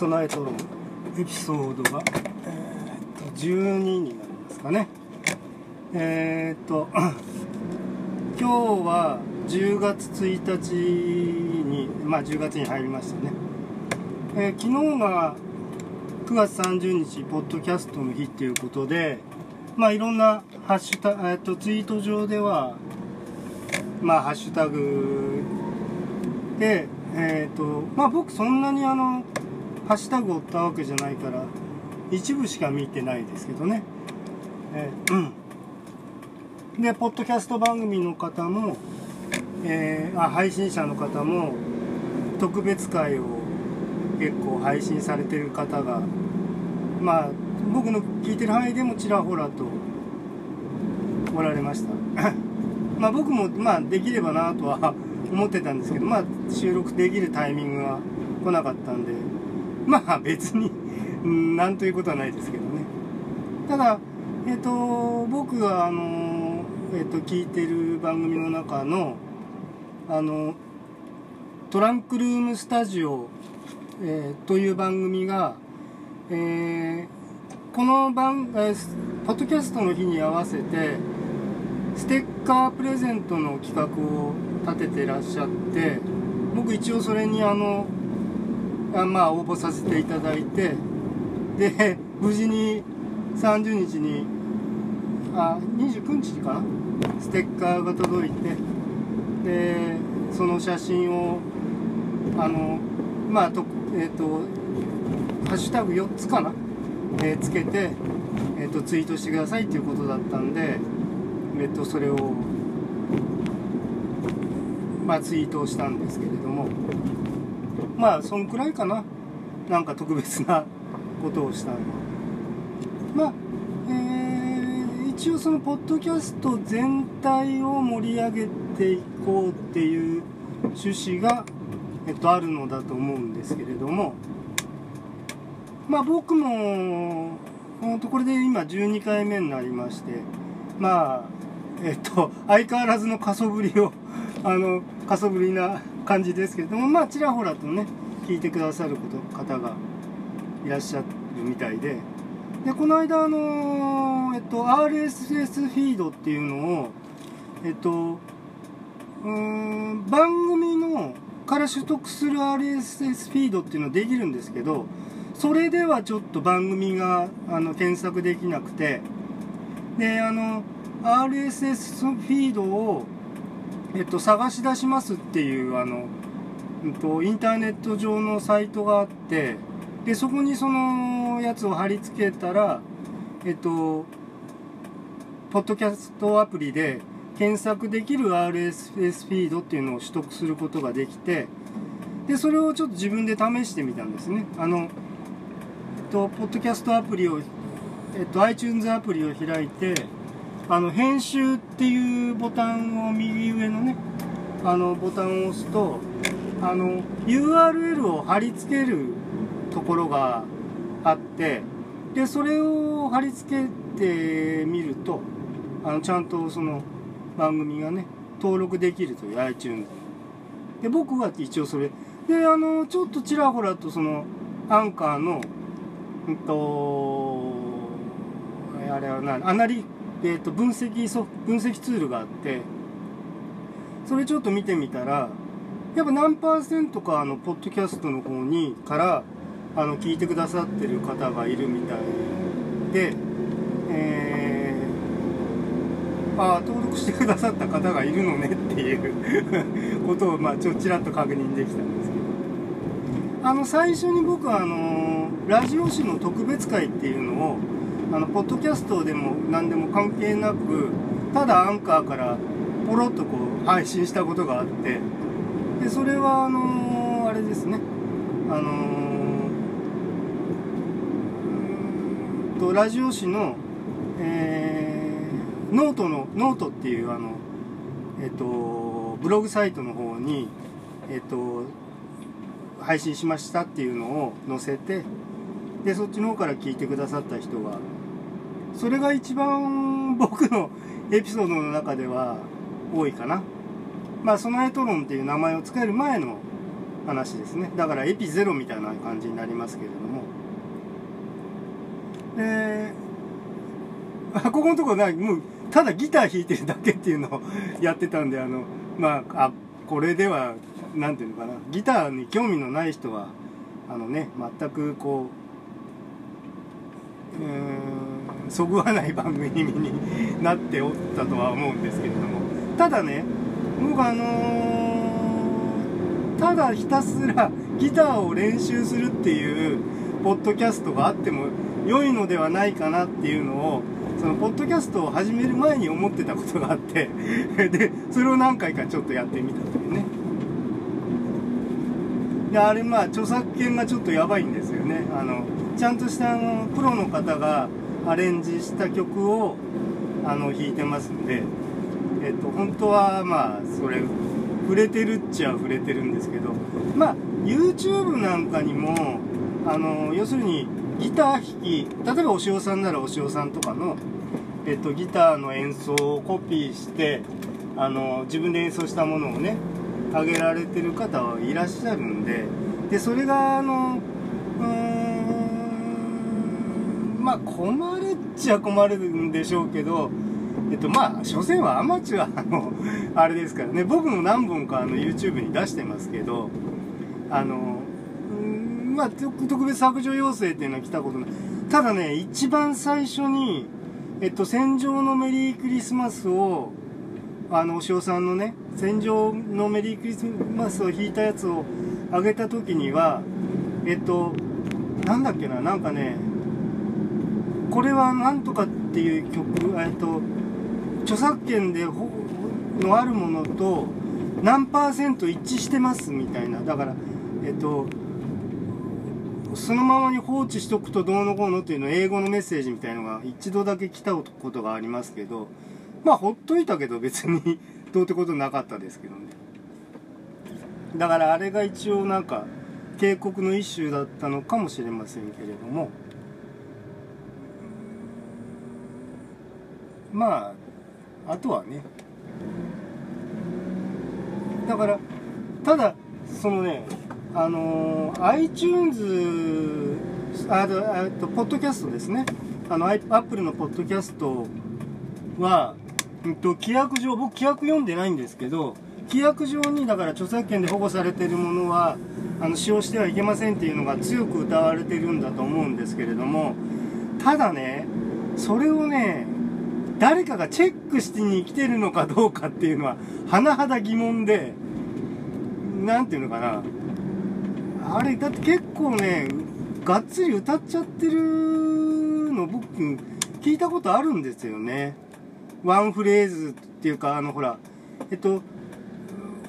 備え討論エピソードが、えー、っと12になりますかね。えー、っと 今日は10月1日にまあ10月に入りましたね、えー、昨日が9月30日ポッドキャストの日っていうことでまあいろんなハッシュタグ、えー、っとツイート上ではまあハッシュタグでえっ、とまあ僕そんなにあのハッシュタグを追ったわけじゃないから一部しか見てないですけどね、え、うん。でポッドキャスト番組の方も、えー、あ配信者の方も特別会を結構配信されてる方がまあ僕の聞いてる範囲でもちらほらとおられました。まあ僕もまあできればなとは思ってたんですけどまあ収録できるタイミングが来なかったんでまあ別になんということはないですけどね。ただえっ、ー、と僕があのえっ、ー、と聞いてる番組の中のあのトランクルームスタジオ、えー、という番組が、えー、この番、えー、ポッドキャストの日に合わせてステッカープレゼントの企画を立ててらっしゃって僕一応それにあのあまあ応募させていただいてで 無事に30日にあ29日かなステッカーが届いてでその写真をあのまあとえっ、ー、とハッシュタグ4つかな、えー、つけて、えーと、ツイートしてくださいっていうことだったんで、えーとそれを、まあ、ツイートしたんですけれども。まあそんくらいかな。なんか特別な ことをしたの。はまあえー、一応そのポッドキャスト全体を盛り上げていこうっていう趣旨が、えっと、あるのだと思うんですけれども。まあ僕も本当これで今12回目になりまして。まあえっと相変わらずの過疎ぶりをあの過疎ぶりな感じですけれどもまあちらほらとね聞いてくださること方がいらっしゃるみたいで。でこの間あの、えっと、RSS フィードっていうのをえっとうん番組のから取得する RSS フィードっていうのはできるんですけどそれではちょっと番組があの検索できなくて。であの RSS フィードをえっと、探し出しますっていうあの、うんと、インターネット上のサイトがあってでそこにそのやつを貼り付けたらえっとポッドキャストアプリで検索できる RSS フィードっていうのを取得することができてでそれをちょっと自分で試してみたんですね。あの、えっと、ポッドキャストアプリを、えっと、iTunes アプリを開いてあの編集っていうボタンを右上のねあのボタンを押すとあの URL を貼り付けるところがあってでそれを貼り付けてみるとあのちゃんとその番組がね登録できるという iTunes で僕は一応それであのちょっとちらほらとそのアンカーのうんとあれは何アナリえーと、分析ソ分析ツールがあってそれちょっと見てみたらやっぱ何パーセントかあのポッドキャストの方にからあの聞いてくださってる方がいるみたいで、えー、ああ登録してくださった方がいるのねっていうことを、まあ、ちょちらっと確認できたんですけど。あの最初に僕はあのラジオ誌の特別会っていうのをあのポッドキャストでも何でも関係なくただアンカーからポロッとこう配信したことがあってでそれはあのー、あれですね。あのー、とラジオ誌の、えー、ノートのノートっていうあのえっ、とブログサイトの方にえっ、と配信しましたっていうのを載せてでそっちの方から聞いてくださった人がそれが一番僕のエピソードの中では多いかな。まあソナエトロンっていう名前を使える前の話ですね。だからエピゼロみたいな感じになりますけれども。でここのところなもうただギター弾いてるだけっていうのをやってたんであのまああこれでは何ていうのかな。ギターに興味のない人はあのね全くこううんそぐわない番組になっておったとは思うんですけれども。ただね僕あのー、ただひたすら ギターを練習するっていうポッドキャストがあっても良いのではないかなっていうのをそのポッドキャストを始める前に思ってたことがあって でそれを何回かちょっとやってみたというね。であれまあ著作権がちょっとやばいんですよね。あのちゃんとしたあのプロの方がアレンジした曲をあの弾いてますんでえっと本当はまあそれ触れてるっちゃ触れてるんですけどまあ YouTube なんかにもあの要するにギター弾き例えばお塩さんならお塩さんとかの、えっと、ギターの演奏をコピーしてあの自分で演奏したものをね上げられてる方はいらっしゃるんででそれがあのまあ困るっちゃ困るんでしょうけどえっとまあ所詮はアマチュアの あれですからね。僕も何本かあの YouTube に出してますけどあのまあ特別削除要請っていうのは来たことない。ただね一番最初にえっと戦場のメリークリスマスをあのお塩さんのね戦場のメリークリスマスを弾いたやつをあげた時にはえっとなんだっけななんかねこれはなんとかっていう曲えっと著作権でほのあるものと何パーセント一致してますみたいな。だからえっとそのままに放置しとくとどうのこうのっていうの英語のメッセージみたいのが一度だけ来たことがありますけどまあほっといたけど別に どうってことなかったですけどね。だからあれが一応なんか警告の一種だったのかもしれませんけれども。まああとはね。だからただそのねあの iTunes あとポッドキャストですね。あのアップルのポッドキャストは、うんと、規約上僕規約読んでないんですけど規約上にだから著作権で保護されてるものはあの使用してはいけませんっていうのが強く謳われてるんだと思うんですけれどもただねそれをね誰かがチェックしてに来てるのかどうかっていうのは甚だ疑問で何ていうのかな。あれだって結構ねがっつり歌っちゃってるの僕聞いたことあるんですよね。ワンフレーズっていうかあのほらえっと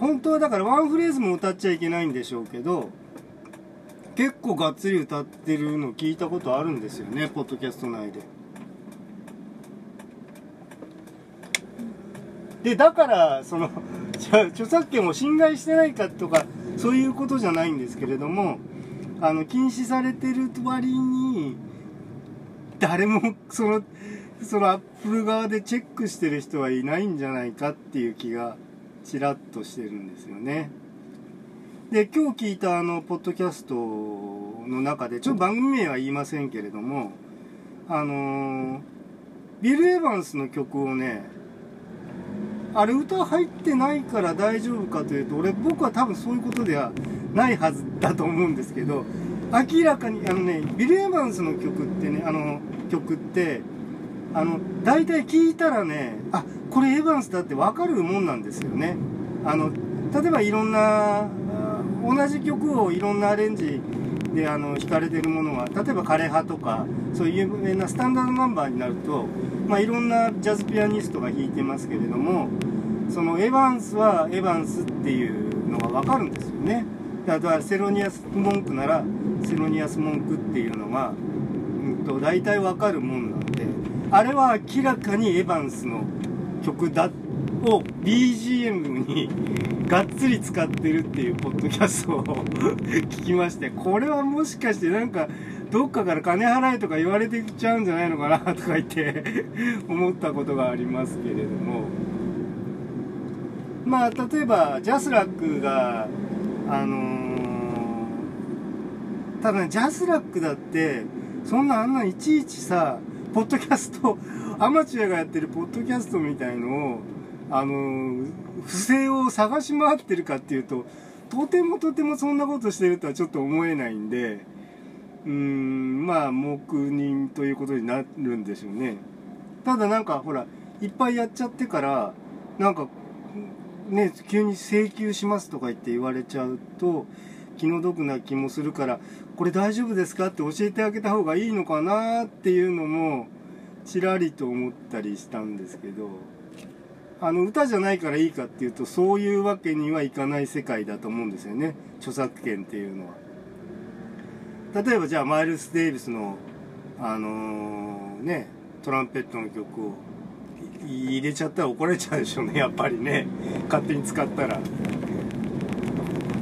本当はだからワンフレーズも歌っちゃいけないんでしょうけど結構がっつり歌ってるの聞いたことあるんですよねポッドキャスト内で。でだからその 著作権を侵害してないかとかそういうことじゃないんですけれどもあの禁止されてる割に誰もそのそのアップル側でチェックしてる人はいないんじゃないかっていう気がちらっとしてるんですよね。で今日聞いたあのポッドキャストの中でちょっと番組名は言いませんけれどもあのビル・エヴァンスの曲をねあれ歌入ってないから大丈夫かというと俺僕は多分そういうことではないはずだと思うんですけど明らかにあのねビル・エヴァンスの曲ってねあの曲ってあの大体聞いたらねあこれエヴァンスだって分かるもんなんですよね。あの例えばいろんな同じ曲をいろんなアレンジであの弾かれてるものが例えば枯葉とかそういう有名なスタンダードナンバーになるとまあ、いろんなジャズピアニストが弾いてますけれどもそのエヴァンスはエヴァンスっていうのが分かるんですよね。だからセロニアス文句ならセロニアス文句っていうのが、うんと、大体分かるもんなんであれは明らかにエヴァンスの曲だっを BGM にがっつり使ってるっていうポッドキャストを聞きましてこれはもしかしてなんかどっかから金払えとか言われてきちゃうんじゃないのかなとか言って思ったことがありますけれども。まあ例えば JASRACがあのー、ただね JASRACだってそんなあんないちいちさポッドキャストアマチュアがやってるポッドキャストみたいのをあの、不正を探し回ってるかっていうととてもとてもそんなことしてるとはちょっと思えないんでうんまあ黙認ということになるんでしょうね。ただなんかほらいっぱいやっちゃってからなんかね急に請求しますとか言って言われちゃうと気の毒な気もするからこれ大丈夫ですかって教えてあげた方がいいのかなっていうのもちらりと思ったりしたんですけど。あの歌じゃないからいいかっていうとそういうわけにはいかない世界だと思うんですよね。著作権っていうのは。例えばじゃあマイルス・デイビスのあのー、ねトランペットの曲を入れちゃったら怒られちゃうでしょうねやっぱりね。勝手に使ったら。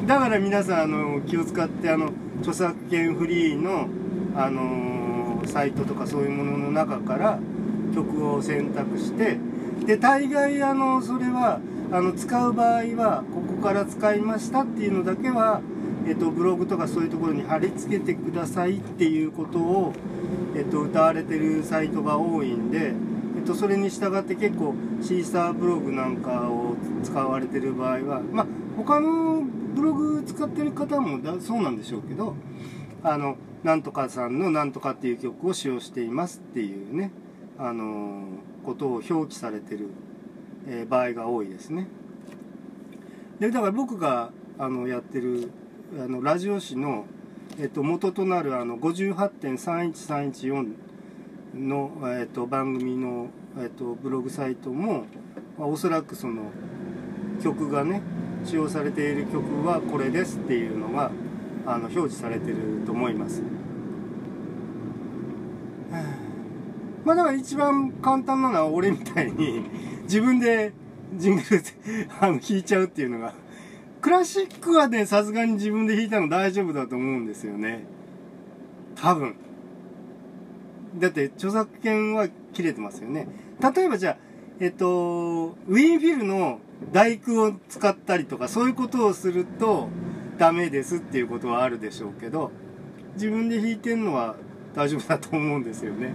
だから皆さんあの気を使ってあの著作権フリーのあのー、サイトとかそういうものの中から曲を選択してで大概あのそれはあの使う場合はここから使いましたっていうのだけはえっと、ブログとかそういうところに貼り付けてくださいっていうことを、えっと、歌われてるサイトが多いんで、えっと、それに従って結構シーサーブログなんかを使われてる場合はまあ他のブログ使ってる方もだそうなんでしょうけどあのなんとかさんのなんとかっていう曲を使用していますっていうね。あのことを表記されてる、えー、場合が多いですねでだから僕があのやってるあのラジオ誌の、えっと、元となるあの58.31314の、えっと、番組の、えっと、ブログサイトも、まあ、おそらくその曲がね使用されている曲はこれですっていうのがあの表示されてると思います。まあだから一番簡単なのは俺みたいに自分でジングル あの弾いちゃうっていうのがクラシックはね、さすがに自分で弾いたの大丈夫だと思うんですよね。多分。だって、著作権は切れてますよね。例えばじゃあ、えっと、ウィンフィルの大工を使ったりとか、そういうことをするとダメですっていうことはあるでしょうけど、自分で弾いてんのは大丈夫だと思うんですよね。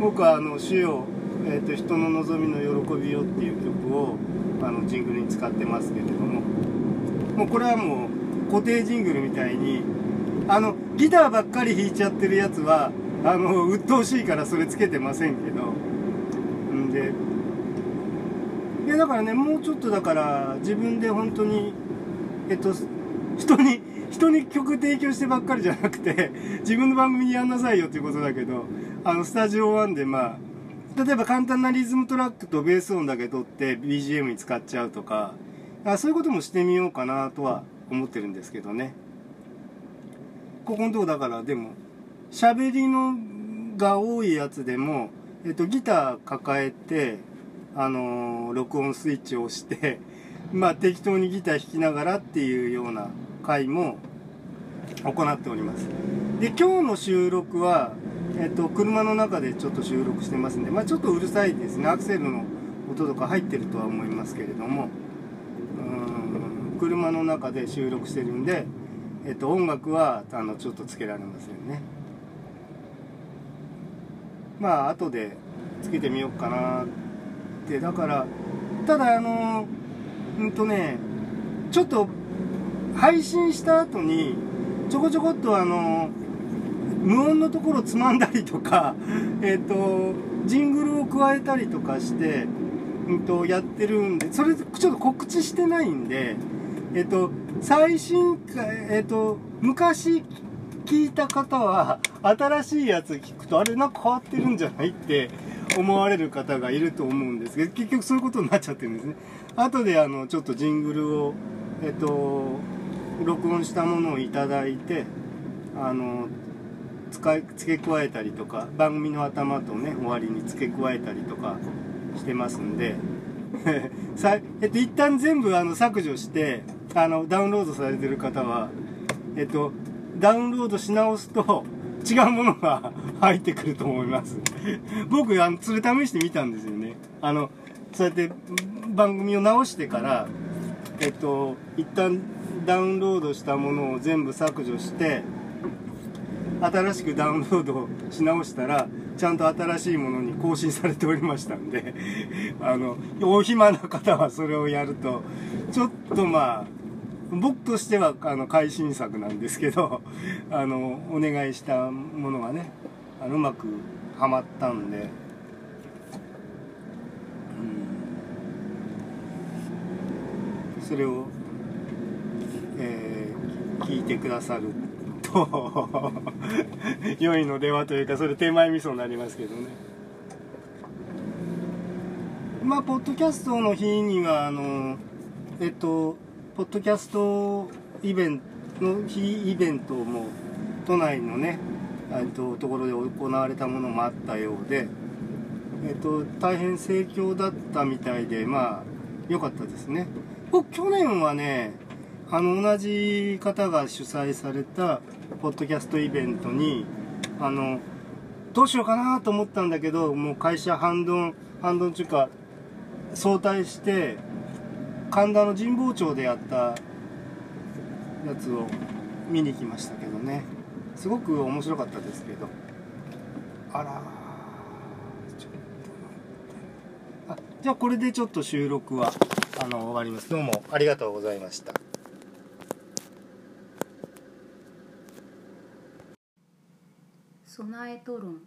僕はあの、主よ、えっと、人の望みの喜びよっていう曲を、あのジングルに使ってますけれどももうこれはもう固定ジングルみたいにあのギターばっかり弾いちゃってるやつはあの鬱陶しいからそれつけてませんけどんでいやだからねもうちょっとだから自分で本当にえっと人に人に曲提供してばっかりじゃなくて自分の番組にやんなさいよっていうことだけどあのスタジオワンでまあ例えば簡単なリズムトラックとベース音だけ取って BGM に使っちゃうとかあそういうこともしてみようかなとは思ってるんですけどね。ここのとこだからでも喋りのが多いやつでも、えっと、ギター抱えてあのー、録音スイッチを押して まあ適当にギター弾きながらっていうような回も行っております。で今日の収録はえっと、車の中でちょっと収録してますんで、まあ、ちょっとうるさいですね。アクセルの音とか入ってるとは思いますけれども。うん。車の中で収録してるんで、えっと、音楽はあのちょっとつけられませんね。まあ後でつけてみようかなって。だからただあのうんとねちょっと配信した後にちょこちょこっとあの無音のところつまんだりとか、えっ、と、ジングルを加えたりとかして、うんと、やってるんで、それちょっと告知してないんで、えっ、と、最新回えっ、と、昔聞いた方は、新しいやつ聞くと、あれなんか変わってるんじゃないって思われる方がいると思うんですけど、結局そういうことになっちゃってるんですね。後であの、ちょっとジングルを、えっ、と、録音したものをいただいて、あの、使い付け加えたりとか番組の頭とね終わりに付け加えたりとかしてますんで。さえっと一旦全部あの削除してあのダウンロードされてる方はえっとダウンロードし直すと違うものが 入ってくると思います。僕あのそれ試してみたんですよね。あのそうやって番組を直してからえっと一旦ダウンロードしたものを全部削除して新しくダウンロードし直したらちゃんと新しいものに更新されておりましたんで あのお暇な方はそれをやるとちょっとまあ僕としてはあの改新作なんですけど あのお願いしたものがねあのうまくはまったんで、それを、えー、聞いてくださると良いのではというかそれ手前味噌になりますけどね。まあポッドキャストの日にはあのえっとポッドキャストイベントの日イベントも都内のねとところで行われたものもあったようでえっと大変盛況だったみたいでまあ良かったですね。僕去年はねあの同じ方が主催されたポッドキャストイベントにあのどうしようかなと思ったんだけどもう会社半ドン半ドンっていうか早退して神田の神保町でやったやつを見に来ましたけどね。すごく面白かったですけど。あらちょっとあじゃあこれでちょっと収録はあの終わります。どうもありがとうございました。備えと論